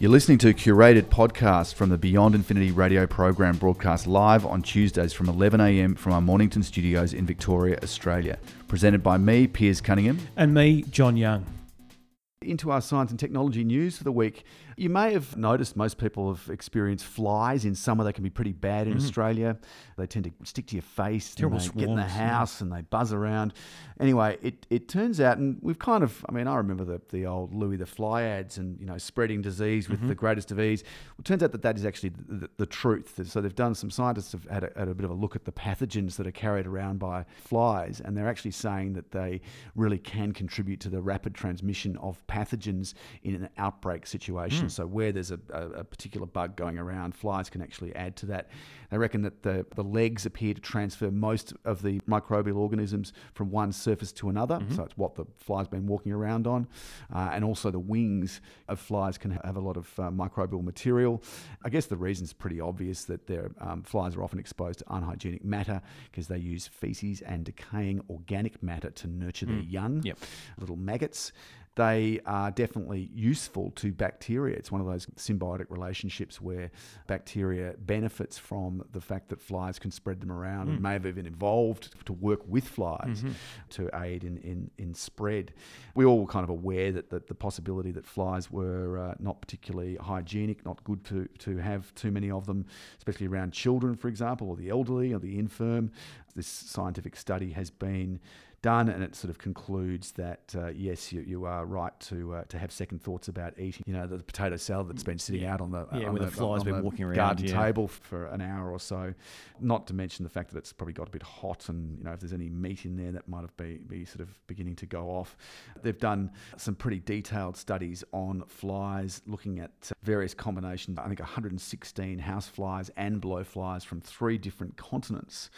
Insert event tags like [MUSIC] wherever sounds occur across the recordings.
You're listening to a curated podcast from the Beyond Infinity radio program broadcast live on Tuesdays from 11am from our Mornington studios in Victoria, Australia. Presented by me, Piers Cunningham. And me, John Young. Into our science and technology news for the week. You may have noticed most people have experienced flies in summer. They can be pretty bad in mm-hmm. Australia. They tend to stick to your face Terrible and they swarms, get in the house yeah. and they buzz around. Anyway, it, it turns out, and we've kind of, I mean, I remember the, the old Louis the Fly ads and, you know, spreading disease with mm-hmm. the greatest of ease. It turns out that that is actually the, the, the truth. So they've done, some scientists have had a, had a bit of a look at the pathogens that are carried around by flies, and they're actually saying that they really can contribute to the rapid transmission of pathogens in an outbreak situation. Mm. So where there's a, a, a, particular bug going around, flies can actually add to that. They reckon that the, the legs appear to transfer most of the microbial organisms from one surface to another. Mm-hmm. So it's what the fly's been walking around on. Uh, and also the wings of flies can have a lot of uh, microbial material. I guess the reason's pretty obvious that their um, flies are often exposed to unhygienic matter because they use feces and decaying organic matter to nurture mm. their young, yep. little maggots they are definitely useful to bacteria. It's one of those symbiotic relationships where bacteria benefits from the fact that flies can spread them around mm. and may have even evolved to work with flies mm-hmm. to aid in, in, in spread. We all were kind of aware that, that the possibility that flies were uh, not particularly hygienic, not good to, to have too many of them, especially around children, for example, or the elderly or the infirm. This scientific study has been done, and it sort of concludes that uh, yes, you, you are right to uh, to have second thoughts about eating. You know, the potato salad that's been sitting out on the yeah, on the, the flies been walking around garden yeah. table for an hour or so. Not to mention the fact that it's probably got a bit hot, and you know, if there's any meat in there, that might have be, be sort of beginning to go off. They've done some pretty detailed studies on flies, looking at various combinations. I think 116 house flies and blowflies from three different continents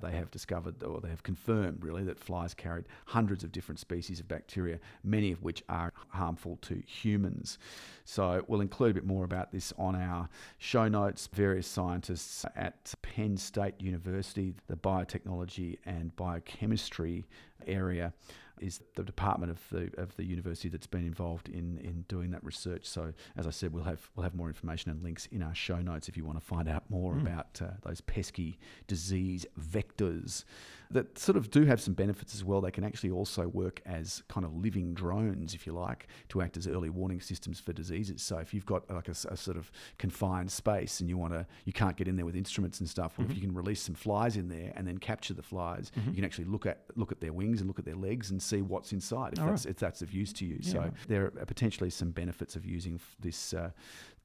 they have discovered or they have confirmed really that flies carried hundreds of different species of bacteria, many of which are harmful to humans. So we'll include a bit more about this on our show notes. Various scientists at Penn State University, the biotechnology and biochemistry area is the department of the of the university that's been involved in in doing that research. So as I said, we'll have we'll have more information and links in our show notes if you want to find out more mm. about uh, those pesky disease vectors that sort of do have some benefits as well. They can actually also work as kind of living drones, if you like, to act as early warning systems for diseases. So if you've got like a, a sort of confined space and you want to, you can't get in there with instruments and stuff. Well, mm-hmm. if you can release some flies in there and then capture the flies, mm-hmm. you can actually look at look at their wings and look at their legs and see what's inside if, that's, right. if that's of use to you. Yeah. So there are potentially some benefits of using this uh,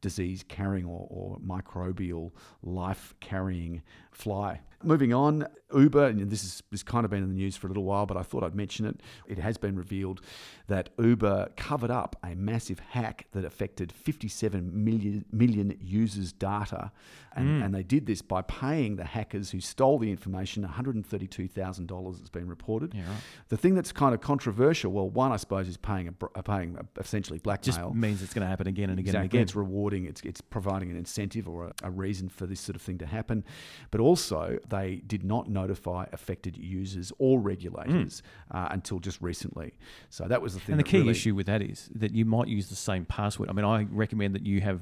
disease carrying or, or microbial life carrying fly. Moving on, Uber, and this has this kind of been in the news for a little while, but I thought I'd mention it. It has been revealed that Uber covered up a massive hack that affected 57 million, million users' data. And, mm. and they did this by paying the hackers who stole the information $132,000, it's been reported. Yeah, right. The thing that's kind of controversial, well, one, I suppose, is paying, a, paying a, essentially blackmail. Just means it's going to happen again and again exactly. and again. It's rewarding, it's, it's providing an incentive or a, a reason for this sort of thing to happen. But also, they did not notify affected users or regulators mm. uh, until just recently. So that was the thing. And the key really issue with that is that you might use the same password. I mean, I recommend that you have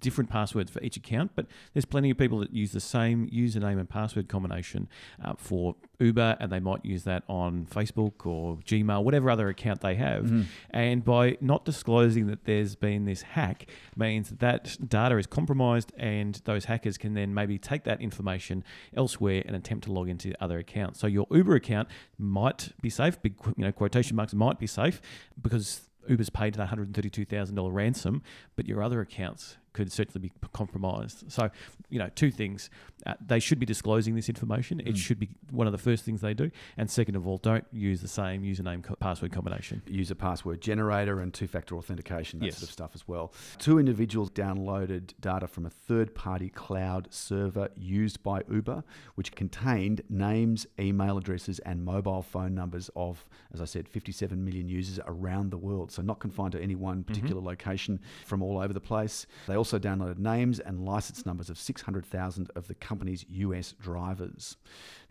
different passwords for each account, but there's plenty of people that use the same username and password combination uh, for Uber, and they might use that on Facebook or Gmail, whatever other account they have. Mm. And by not disclosing that there's been this hack, means that data is compromised, and those hackers can then maybe take that information elsewhere and attempt to log into other accounts. So your Uber account might be safe, big you know quotation marks might be safe because Uber's paid that $132,000 ransom, but your other accounts could certainly be compromised. So, you know, two things. Uh, they should be disclosing this information. It mm. should be one of the first things they do. And second of all, don't use the same username co- password combination. Use a password generator and two factor authentication, that yes. sort of stuff as well. Two individuals downloaded data from a third party cloud server used by Uber, which contained names, email addresses, and mobile phone numbers of, as I said, 57 million users around the world. So, not confined to any one mm-hmm. particular mm-hmm. location from all over the place. They also downloaded names and license numbers of 600,000 of the company's US drivers.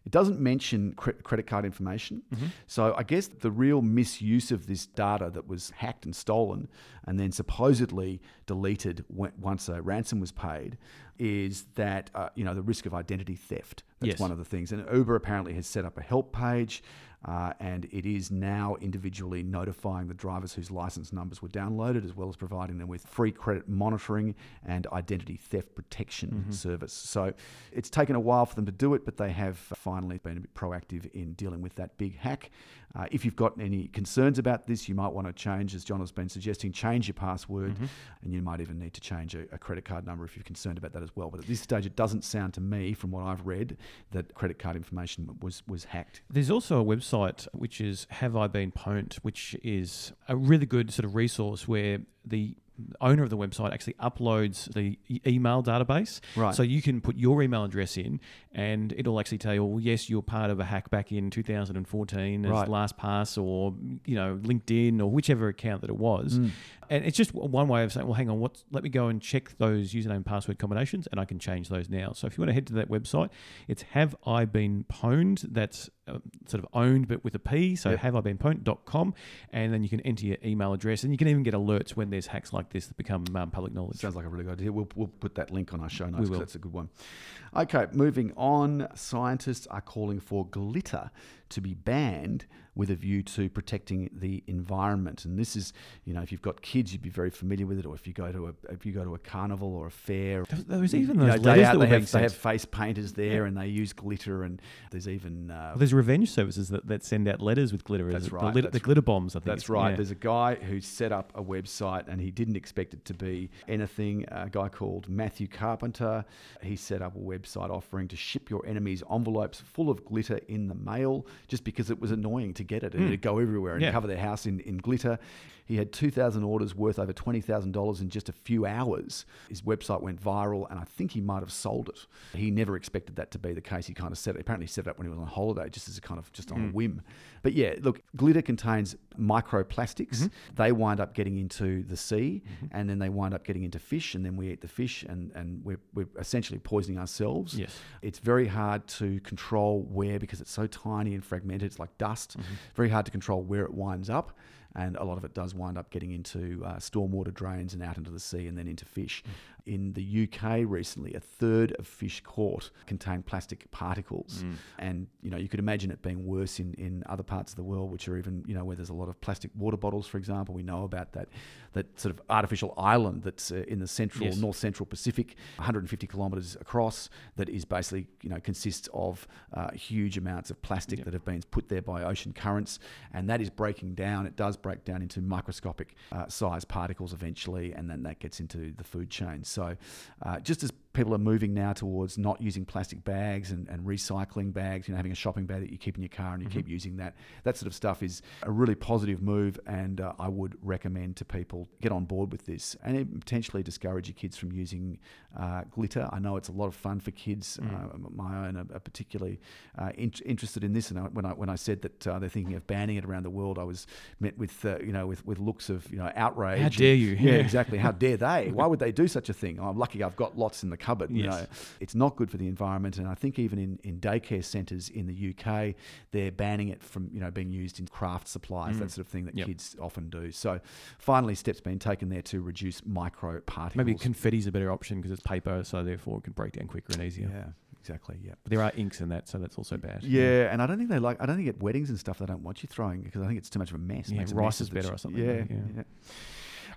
It doesn't mention cre- credit card information. Mm-hmm. So I guess the real misuse of this data that was hacked and stolen and then supposedly deleted once a ransom was paid is that uh, you know the risk of identity theft. That's Yes. one of the things. And Uber apparently has set up a help page. Uh, and it is now individually notifying the drivers whose license numbers were downloaded, as well as providing them with free credit monitoring and identity theft protection service. So it's taken a while for them to do it, but they have finally been a bit proactive in dealing with that big hack. Uh, if you've got any concerns about this, you might want to change, as John has been suggesting, change your password, and you might even need to change a, a credit card number if you're concerned about that as well. But at this stage, it doesn't sound to me, from what I've read, that credit card information was was hacked. There's also a website which is Have I Been Pwned, which is a really good sort of resource where the owner of the website actually uploads the email database. Right. So you can put your email address in and it'll actually tell you, well, yes, you're part of a hack back in 2014 as Right. LastPass or, you know, LinkedIn or whichever account that it was. Mm. And it's just one way of saying, well, hang on, what? let me go and check those username and password combinations and I can change those now. So if you want to head to that website, it's Have I Been Pwned. That's uh, sort of owned but with a P. So Yep. have I been pwned.com. And then you can enter your email address and you can even get alerts when there's hacks like this that become um, public knowledge. Sounds like a really good idea. We'll, we'll put that link on our show notes We 'cause will. that's a good one. Okay, moving on. Scientists are calling for glitter to be banned with a view to protecting the environment. And this is, you know, if you've got kids, you'd be very familiar with it. Or if you go to a if you go to a carnival or a fair, There- was even you know, those letters out, that they have, they have face painters there, and they use glitter. And there's even uh, Well, there's revenge services that, that send out letters with glitter. That's it? The, right, lit- the that's- glitter bombs, I think. That's right. yeah. There's a guy who set up a website and he didn't expect it to be anything. A guy called Matthew Carpenter. He set up a website offering to ship your enemies envelopes full of glitter in the mail just because it was annoying to get it and hmm. it'd go everywhere and Hmm. Yeah. cover their house in, in glitter. He had 2,000 orders worth over $20,000 in just a few hours. His website went viral and I think he might have sold it. He never expected that to be the case. He kind of set it, apparently set it up when he was on holiday just as a kind of just on a hmm. whim. But yeah, look, glitter contains microplastics. Mm-hmm. They wind up getting into the sea mm-hmm. and then they wind up getting into fish and then we eat the fish and, and we're, we're essentially poisoning ourselves. Yes. It's very hard to control where, because it's so tiny and fragmented, it's like dust, very hard to control where it winds up. And a lot of it does wind up getting into uh, stormwater drains and out into the sea and then into fish. In the UK recently, a third of fish caught contained plastic particles. And, you know, you could imagine it being worse in, in other parts of the world, which are even, you know, where there's a lot of plastic water bottles, for example. We know about that, that sort of artificial island that's uh, in the central, Yes. north central Pacific, 150 kilometres across, that is basically, you know, consists of uh, huge amounts of plastic Yep. that have been put there by ocean currents, and that is breaking down. It does break down into microscopic uh, size particles eventually, and then that gets into the food chain. So, uh, just as people are moving now towards not using plastic bags and, and recycling bags, you know, having a shopping bag that you keep in your car and you keep using that, that sort of stuff is a really positive move, and uh, I would recommend to people get on board with this and potentially discourage your kids from using uh, glitter. I know it's a lot of fun for kids. Uh, my own are, particularly uh, in- interested in this, and I, when I when I said that uh, they're thinking of banning it around the world, I was met with uh, you know with, with looks of you know outrage. How and- dare you? Yeah, Yeah. exactly. How dare they? [LAUGHS] Why would they do such a thing? I'm lucky I've got lots in the cupboard. You Yes. know, it's not good for the environment, and I think even in, in daycare centres in the UK, they're banning it from you know being used in craft supplies, that sort of thing that Mm. Yep. kids often do. So, finally, steps being taken there to reduce micro particles. Maybe confetti's a better option because it's paper, so therefore it can break down quicker and easier. Yeah, exactly. Yeah. But there are inks in that, so that's also bad. Yeah, and I don't think they like. I don't think at weddings and stuff they don't want you throwing because I think it's too much of a mess. Yeah, rice is better or something, Yeah, yeah. yeah.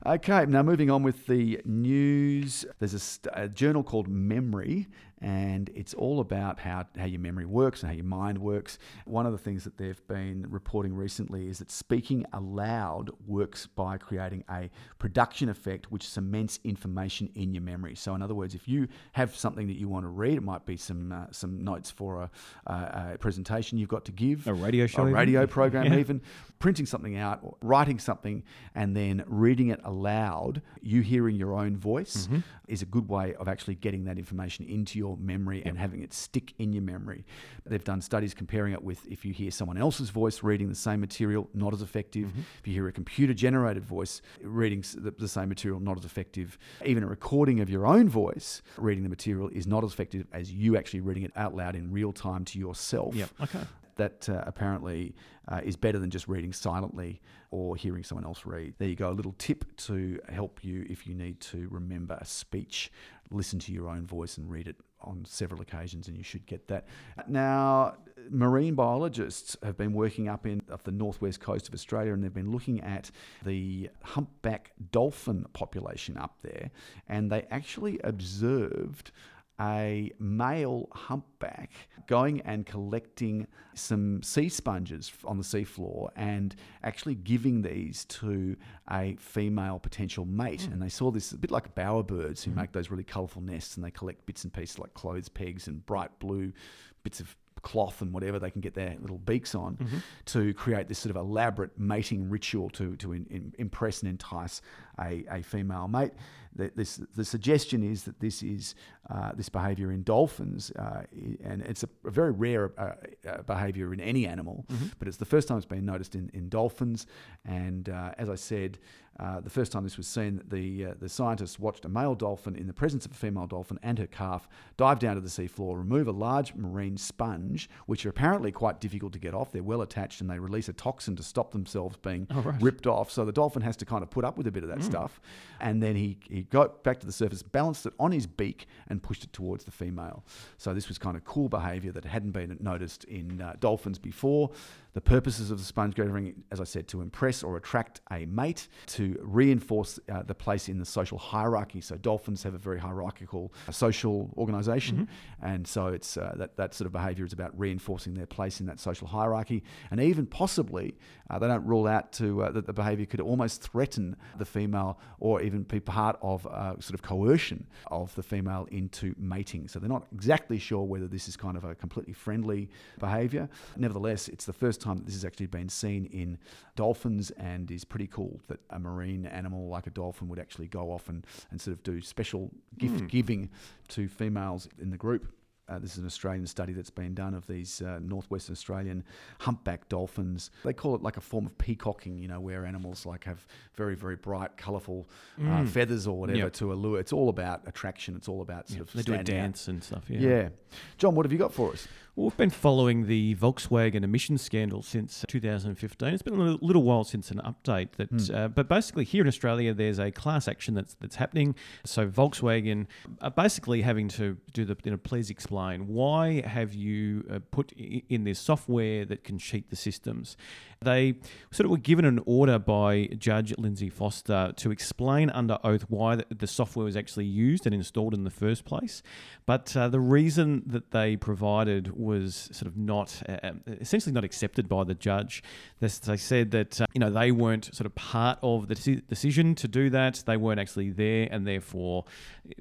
Okay, now moving on with the news. There's a, st- a journal called Memory, and it's all about how, how your memory works and how your mind works. One of the things that they've been reporting recently is that speaking aloud works by creating a production effect which cements information in your memory. So, in other words, if you have something that you want to read, it might be some uh, some notes for a, a, a presentation you've got to give, A radio show a even? radio program, [LAUGHS] Yeah. even printing something out, or writing something, and then reading it aloud. You hearing your own voice Mm-hmm. is a good way of actually getting that information into your memory and having it stick in your memory. They've done studies comparing it with if you hear someone else's voice reading the same material, not as effective. Mm-hmm. If you hear a computer generated voice reading the, the same material, not as effective. Even a recording of your own voice reading the material is not as effective as you actually reading it out loud in real time to yourself Yep. Okay. That uh, apparently uh, is better than just reading silently or hearing someone else read. There you go, a little tip to help you if you need to remember a speech. Listen to your own voice and read it on several occasions, and you should get that. Now, marine biologists have been working up in up the northwest coast of Australia, and they've been looking at the humpback dolphin population up there, and they actually observed a male humpback going and collecting some sea sponges on the seafloor and actually giving these to a female potential mate. Hmm. And they saw this a bit like bowerbirds who hmm. make those really colourful nests and they collect bits and pieces like clothes pegs and bright blue bits of cloth and whatever they can get their little beaks on mm-hmm. to create this sort of elaborate mating ritual to, to in, in, impress and entice a, a female mate. The, this, the suggestion is that this is uh, this behaviour in dolphins, uh, and it's a, a very rare uh, uh, behaviour in any animal, but it's the first time it's been noticed in, in dolphins. And uh, as I said, uh, the first time this was seen, the uh, the scientists watched a male dolphin in the presence of a female dolphin and her calf dive down to the seafloor, remove a large marine sponge, which are apparently quite difficult to get off. They're well attached, and they release a toxin to stop themselves being Oh, right. ripped off. So the dolphin has to kind of put up with a bit of that stuff, and then he he got back to the surface, balanced it on his beak, and pushed it towards the female. So this was kind of cool behaviour that hadn't been noticed in uh, dolphins before. The purposes of the sponge gathering, as I said, to impress or attract a mate, to reinforce uh, the place in the social hierarchy. So dolphins have a very hierarchical uh, social organization and so it's uh, that that sort of behaviour is about reinforcing their place in that social hierarchy, and even possibly uh, they don't rule out to uh, that the behaviour could almost threaten the female or even be part of uh, sort of coercion of the female into mating. So they're not exactly sure whether this is kind of a completely friendly behaviour. Nevertheless, it's the first time that this has actually been seen in dolphins, and is pretty cool that a marine animal like a dolphin would actually go off and, and sort of do special gift hmm. giving to females in the group. Uh, this is an Australian study that's been done of these uh, northwestern Australian humpback dolphins. They call it like a form of peacocking, you know, where animals like have very, very bright, colourful uh, feathers or whatever Yep. to allure. It's all about attraction. It's all about sort of They do a standing out. dance and stuff. Yeah. Yeah. John, what have you got for us? Well, we've been following the Volkswagen emissions scandal since 2015. It's been a little, little while since an update. That, uh, but basically here in Australia, there's a class action that's that's happening. So Volkswagen are basically having to do the. You know, please explain why have you uh, put in this software that can cheat the systems? They sort of were given an order by Judge Lindsay Foster to explain under oath why the, software was actually used and installed in the first place. But uh, the reason that they provided was sort of not, uh, um, essentially not accepted by the judge. They said that, uh, you know, they weren't sort of part of the decision to do that. They weren't actually there and therefore,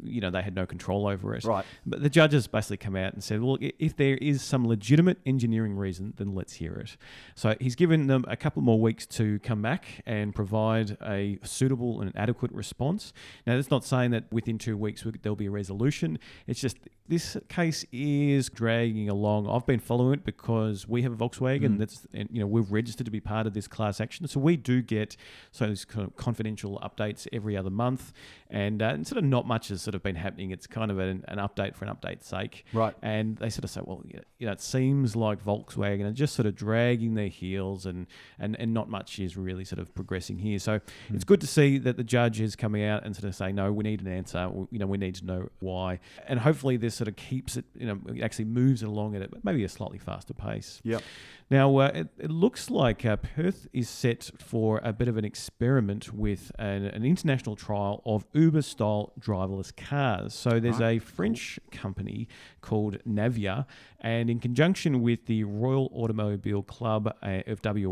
you know, they had no control over it. Right. But the judges basically come out and said, well, if there is some legitimate engineering reason, then let's hear it. So he's given them a couple more weeks to come back and provide a suitable and adequate response. Now, that's not saying that within two weeks there'll be a resolution. It's just this case is dragging along. I've been following it because we have a Volkswagen that's, and, you know, we've registered to be part of this class action. So we do get so these kind of confidential updates every other month, and, uh, and sort of not much has sort of been happening. It's kind of an, an update for an update's sake. Right. And they sort of say, well, you know, you know, it seems like Volkswagen are just sort of dragging their heels and, and, and and not much is really sort of progressing here. So it's good to see that the judge is coming out and sort of saying, no, we need an answer. We- You know, we need to know why. And hopefully this sort of keeps it, you know, it actually moves it along at maybe a slightly faster pace. Yep. Now, uh, it, it looks like uh, Perth is set for a bit of an experiment with an, an international trial of Uber style driverless cars. So, there's a French company called Navya. And in conjunction with the Royal Automobile Club uh, of WA,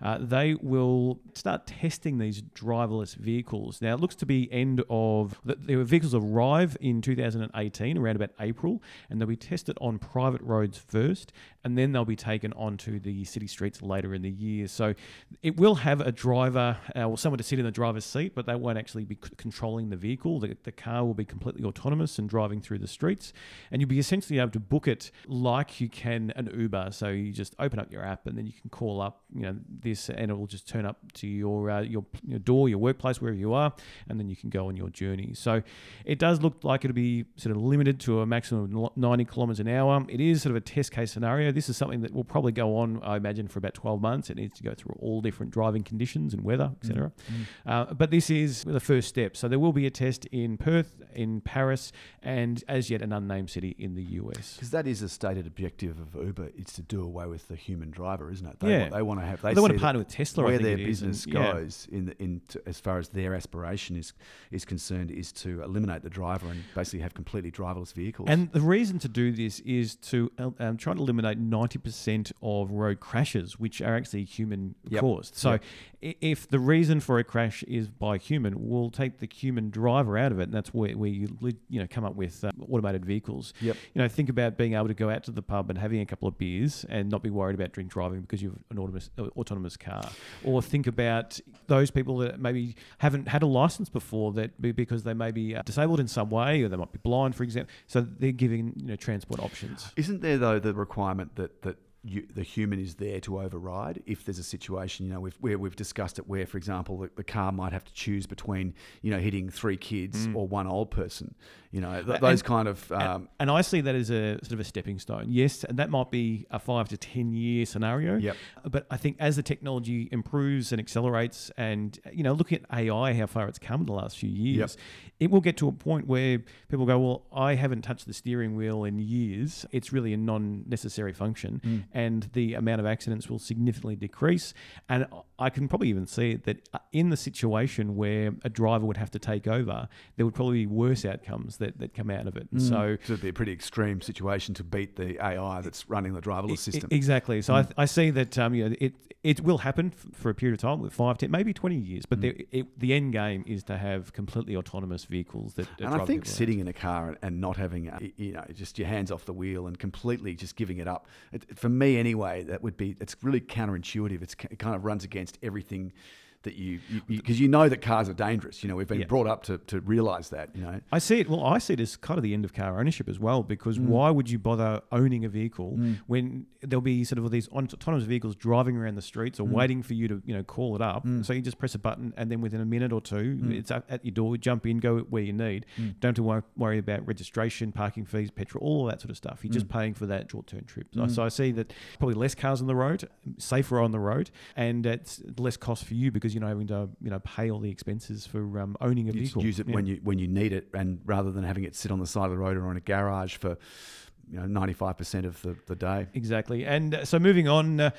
uh, they will start testing these driverless vehicles. Now, it looks to be end of the vehicles arrive in 2018, around about April, and they'll be tested on private roads first, and then they'll be taken onto the city streets later in the year. So it will have a driver uh, or someone to sit in the driver's seat, but they won't actually be c- controlling the vehicle. The, the car will be completely autonomous and driving through the streets, and you'll be essentially able to book it like you can an Uber. So you just open up your app and then you can call up, you know, this, and it will just turn up to your uh, your your door, your workplace, wherever you are, and then you can go on your journey. So it does look like it'll be sort of limited to a maximum of 90 kilometers an hour. It is sort of a test case scenario. This is something that will probably go on, I imagine, for about 12 months. It needs to go through all different driving conditions and weather, etc. Mm. Uh, but this is the first step. So there will be a test in Perth, in Paris, and as yet an unnamed city in the US. Because that is a stated objective of Uber, It's to do away with the human driver, isn't it? They, Yeah. want, they want to have. They, they want to partner with Tesla. I where think their business and- yeah. goes in the, in to, as far as their aspiration is is concerned is to eliminate the driver and basically have completely driverless vehicles. And the reason to do this is to um, try to eliminate 90% of road crashes, which are actually human Yep. caused. So Yep. if the reason for a crash is by human, we'll take the human driver out of it. And that's where, where you, you know, come up with uh, automated vehicles. Yep. You know, think about being able to go out to the pub and having a couple of beers and not be worried about drink driving because you have an autonomous, uh, autonomous car. Or think about those people that maybe haven't had a license before that be- because they may be uh, disabled in some way or they might be blind, for example. So they're giving, you know, transport options. Isn't there though the requirement that that you, the human is there to override if there's a situation you know we've, where we've discussed it where for example the, the car might have to choose between you know hitting three kids or one old person you know th- those And- kind of And- um, and I see that as a sort of a stepping stone. Yes, and that might be a five to ten year scenario. Yep. But I think as the technology improves and accelerates, and you know, looking at AI, how far it's come in the last few years, it will get to a point where people go, "Well, I haven't touched the steering wheel in years. It's really a non-necessary function, Mm. And the amount of accidents will significantly decrease." And I can probably even see that uh, in the situation where a driver would have to take over, there would probably be worse outcomes that, that come out of it. And Mm. So so it'd be a pretty extreme situation to beat the AI that's running the driverless E- system. Exactly. So I, I see that um, you know, it it will happen f- for a period of time, with five, ten, maybe twenty years. Mm. But the, it, the end game is to have completely autonomous vehicles that. and I think sitting in a car and, not having, y- you know, just your hands off the wheel and completely just giving it up, it, for me anyway, that would be, it's really counterintuitive. It's, it kind of runs against everything that you, because you, know that cars are dangerous. You know, we've been Yeah. brought up to, to realize that, you know. I see it. Well, I see it as kind of the end of car ownership as well, because Mm. why would you bother owning a vehicle when there'll be sort of these autonomous vehicles driving around the streets Mm. or waiting for you to, you know, call it up? So you just press a button, and then within a minute or two, Mm. it's at, at your door. Jump in, go where you need. Don't have to worry about registration, parking fees, petrol, all of that sort of stuff. You're just Mm. paying for that short-term trip. So, so I see that probably less cars on the road, safer on the road, and it's less cost for you because you're not having to, you know, pay all the expenses for um, owning a vehicle. You vehicle. use it Yeah. when you when you need it, and rather than having it sit on the side of the road or in a garage for, you know, ninety five percent of the, the day. Exactly. And uh, so moving on, uh,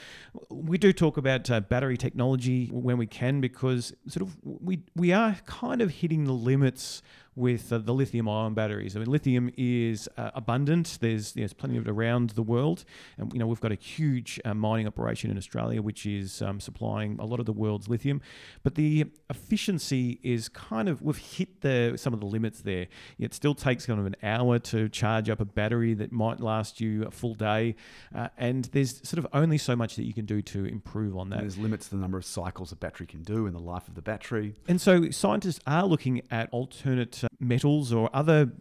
we do talk about uh, battery technology when we can because sort of we we are kind of hitting the limits with uh, the lithium ion batteries. I mean, lithium is uh, abundant. There's there's plenty of it around the world, and you know we've got a huge uh, mining operation in Australia which is um, supplying a lot of the world's lithium, but the efficiency is kind of we've hit the some of the limits there. It still takes kind of an hour to charge up a battery that might last you a full day, uh, and there's sort of only so much that you can do to improve on that. There's limits to the number of cycles a battery can do in the life of the battery. And so scientists are looking at alternate Uh, metals or other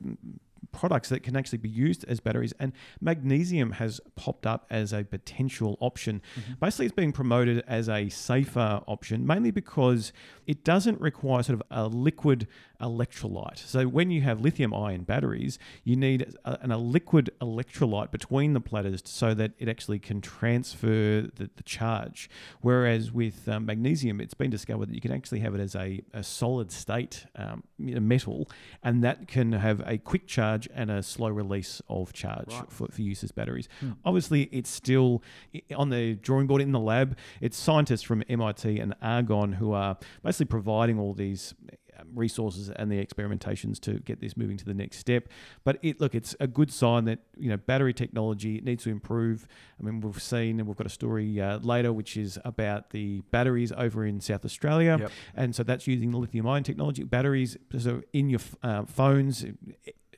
products that can actually be used as batteries. And magnesium has popped up as a potential option. Mm-hmm. Basically it's being promoted as a safer option mainly because it doesn't require sort of a liquid electrolyte so when you have lithium ion batteries you need a, an, a liquid electrolyte between the platters so that it actually can transfer the, the charge whereas with um, magnesium it's been discovered that you can actually have it as a, a solid state um, metal and that can have a quick charge and a slow release of charge Right. for, for use as batteries. Obviously, it's still on the drawing board in the lab. It's scientists from MIT and Argonne who are basically providing all these resources and the experimentations to get this moving to the next step. But it look, it's a good sign that you know battery technology needs to improve. I mean, we've seen and we've got a story uh, later which is about the batteries over in South Australia, Yep. and so that's using the lithium ion technology. Batteries, so in your uh, phones.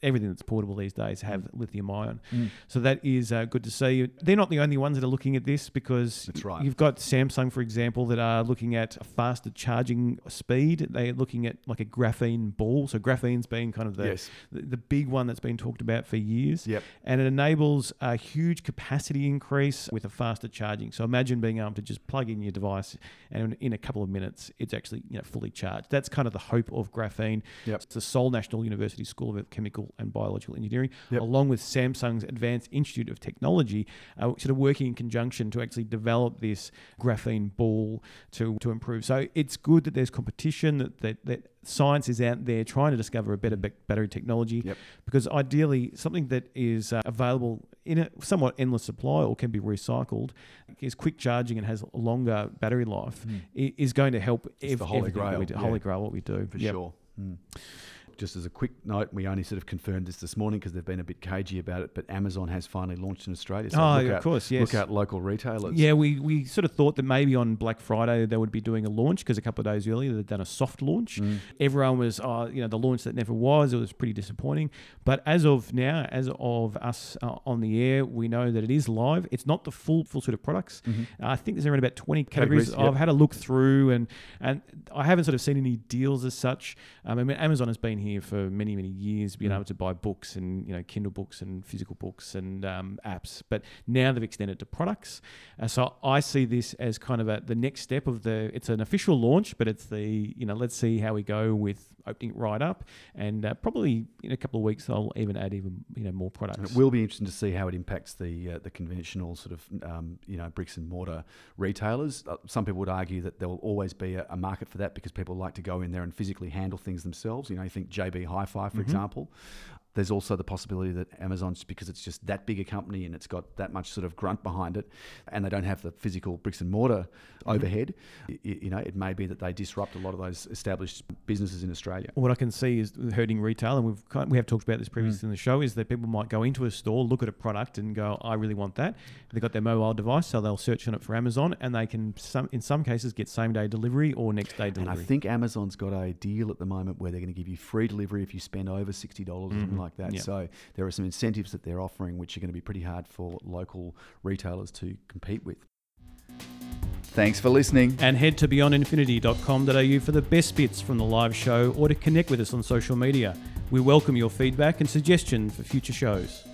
Everything that's portable these days have lithium ion, Mm. so that is uh, good to see. They're not the only ones that are looking at this because right. you've got Samsung, for example, that are looking at a faster charging speed. They're looking at like a graphene ball. So graphene's been kind of the Yes. the, the big one that's been talked about for years. Yep. And it enables a huge capacity increase with a faster charging. So imagine being able to just plug in your device and in a couple of minutes it's actually you know fully charged. That's kind of the hope of graphene. Yep. It's the Seoul National University School of Chemical and Biological Engineering, Yep. along with Samsung's Advanced Institute of Technology, uh, sort of working in conjunction to actually develop this graphene ball to, to improve. So it's good that there's competition, that, that, that science is out there trying to discover a better ba- battery technology, Yep. because ideally something that is uh, available in a somewhat endless supply or can be recycled is quick charging and has a longer battery life i- is going to help It's ev- the holy grail, do, yeah. holy grail what we do for Yep. sure. Mm. Just as a quick note, we only sort of confirmed this this morning because they've been a bit cagey about it, but Amazon has finally launched in Australia. So Oh, look of out, course, yes. Look out local retailers. Yeah, we, we sort of thought that maybe on Black Friday they would be doing a launch because a couple of days earlier they'd done a soft launch. Mm. Everyone was, oh, you know, the launch that never was. It was pretty disappointing. But as of now, as of us uh, on the air, we know that it is live. It's not the full full suite of products. Mhm. I think there's around about 20 categories. Categories, yep. I've had a look through and and I haven't sort of seen any deals as such. Um, I mean, Amazon has been here for many, many years, being Mm. able to buy books and, you know, Kindle books and physical books and um, apps. But now they've extended to products. Uh, so I see this as kind of a, the next step of the, it's an official launch, but it's the, you know, let's see how we go with opening it right up. And uh, probably in a couple of weeks, I'll even add even, you know, more And products. it will be interesting to see how it impacts the uh, the conventional sort of um, you know bricks and mortar retailers. Uh, some people would argue that there will always be a, a market for that because people like to go in there and physically handle things themselves. You know, you think JB Hi-Fi, for Mhm. example. There's also the possibility that Amazon's because it's just that big a company and it's got that much sort of grunt behind it, and they don't have the physical bricks and mortar overhead. y- y- you know, it may be that they disrupt a lot of those established businesses in Australia. What I can see is hurting retail, and we've kind we have talked about this previously in the show, is that people might go into a store, look at a product, and go, "I really want that." They've got their mobile device, so they'll search on it for Amazon, and they can some in some cases get same day delivery or next day delivery. And. I think Amazon's got a deal at the moment where they're going to give you free delivery if you spend over sixty dollars Mhm. Like that. Yeah. So there are some incentives that they're offering, which are going to be pretty hard for local retailers to compete with. Thanks for listening. and head to beyondinfinity.com.au for the best bits from the live show or to connect with us on social media. We welcome your feedback and suggestion for future shows.